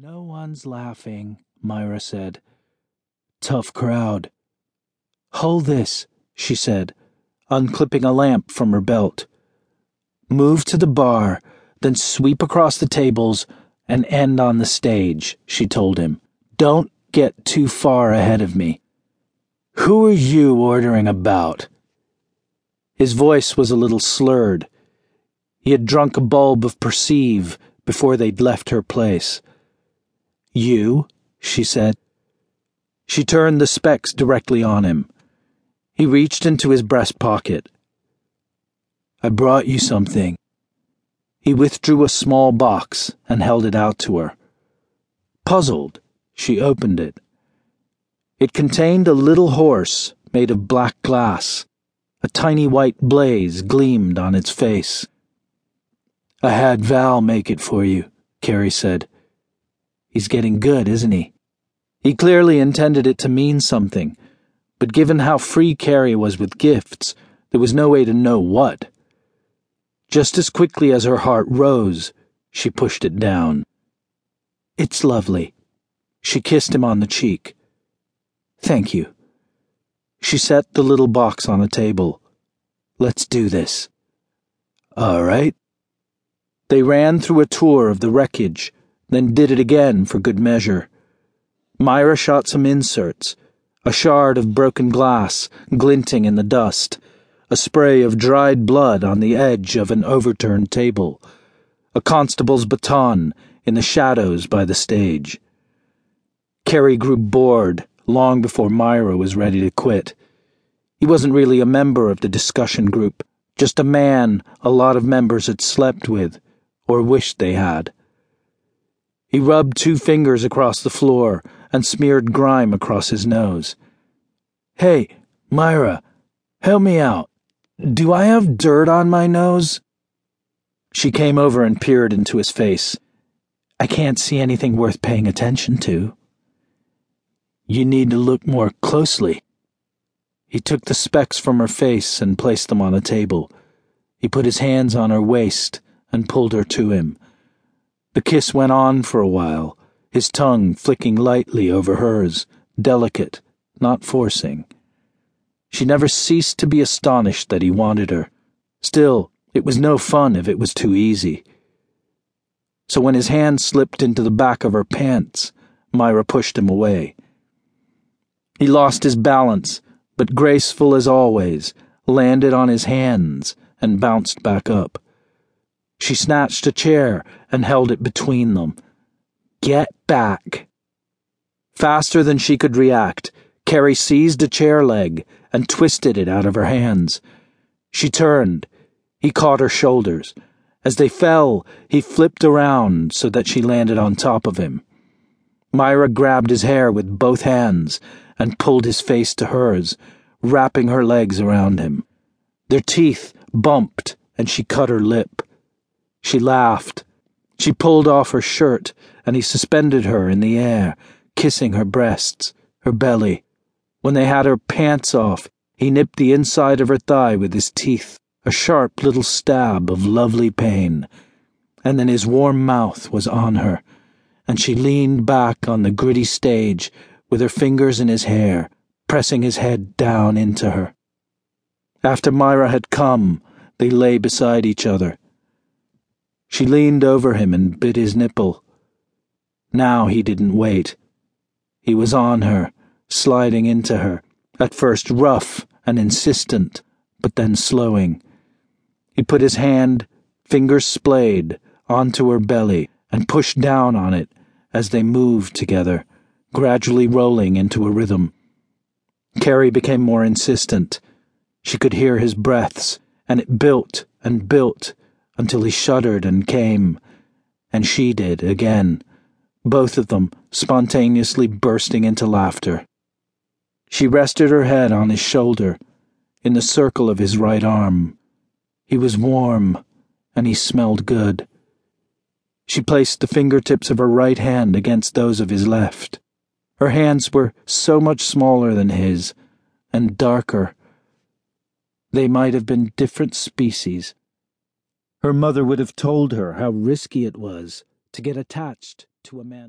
No one's laughing, Mira said. Tough crowd. Hold this, she said, unclipping a lamp from her belt. Move to the bar, then sweep across the tables and end on the stage, she told him. Don't get too far ahead of me. Who are you ordering about? His voice was a little slurred. He had drunk a bulb of Perceive before they'd left her place. You, she said. She turned the specs directly on him. He reached into his breast pocket. I brought you something. He withdrew a small box and held it out to her. Puzzled, she opened it. It contained a little horse made of black glass. A tiny white blaze gleamed on its face. I had Val make it for you, Carey said. He's getting good, isn't he? He clearly intended it to mean something, but given how free Carey was with gifts, there was no way to know what. Just as quickly as her heart rose, she pushed it down. It's lovely. She kissed him on the cheek. Thank you. She set the little box on a table. Let's do this. All right. They ran through a tour of the wreckage then did it again for good measure. Mira shot some inserts a shard of broken glass glinting in the dust, a spray of dried blood on the edge of an overturned table, a constable's baton in the shadows by the stage. Carey grew bored long before Mira was ready to quit. He wasn't really a member of the discussion group, just a man a lot of members had slept with, or wished they had. He rubbed two fingers across the floor and smeared grime across his nose. Hey, Mira, help me out. Do I have dirt on my nose? She came over and peered into his face. I can't see anything worth paying attention to. You need to look more closely. He took the specs from her face and placed them on a table. He put his hands on her waist and pulled her to him. The kiss went on for a while, his tongue flicking lightly over hers, delicate, not forcing. She never ceased to be astonished that he wanted her. Still, it was no fun if it was too easy. So when his hand slipped into the back of her pants, Mira pushed him away. He lost his balance, but graceful as always, landed on his hands and bounced back up. She snatched a chair and held it between them. Get back. Faster than she could react, Carey seized a chair leg and twisted it out of her hands. She turned. He caught her shoulders. As they fell, he flipped around so that she landed on top of him. Mira grabbed his hair with both hands and pulled his face to hers, wrapping her legs around him. Their teeth bumped and she cut her lip. She laughed. She pulled off her shirt, and he suspended her in the air, kissing her breasts, her belly. When they had her pants off, he nipped the inside of her thigh with his teeth, a sharp little stab of lovely pain. And then his warm mouth was on her, and she leaned back on the gritty stage with her fingers in his hair, pressing his head down into her. After Mira had come, they lay beside each other she leaned over him and bit his nipple. Now he didn't wait. He was on her, sliding into her, at first rough and insistent, but then slowing. He put his hand, fingers splayed, onto her belly and pushed down on it as they moved together, gradually rolling into a rhythm. Carey became more insistent. She could hear his breaths, and it built and built until he shuddered and came, and she did again, both of them spontaneously bursting into laughter. She rested her head on his shoulder, in the circle of his right arm. He was warm, and he smelled good. She placed the fingertips of her right hand against those of his left. Her hands were so much smaller than his, and darker. They might have been different species her mother would have told her how risky it was to get attached to a man.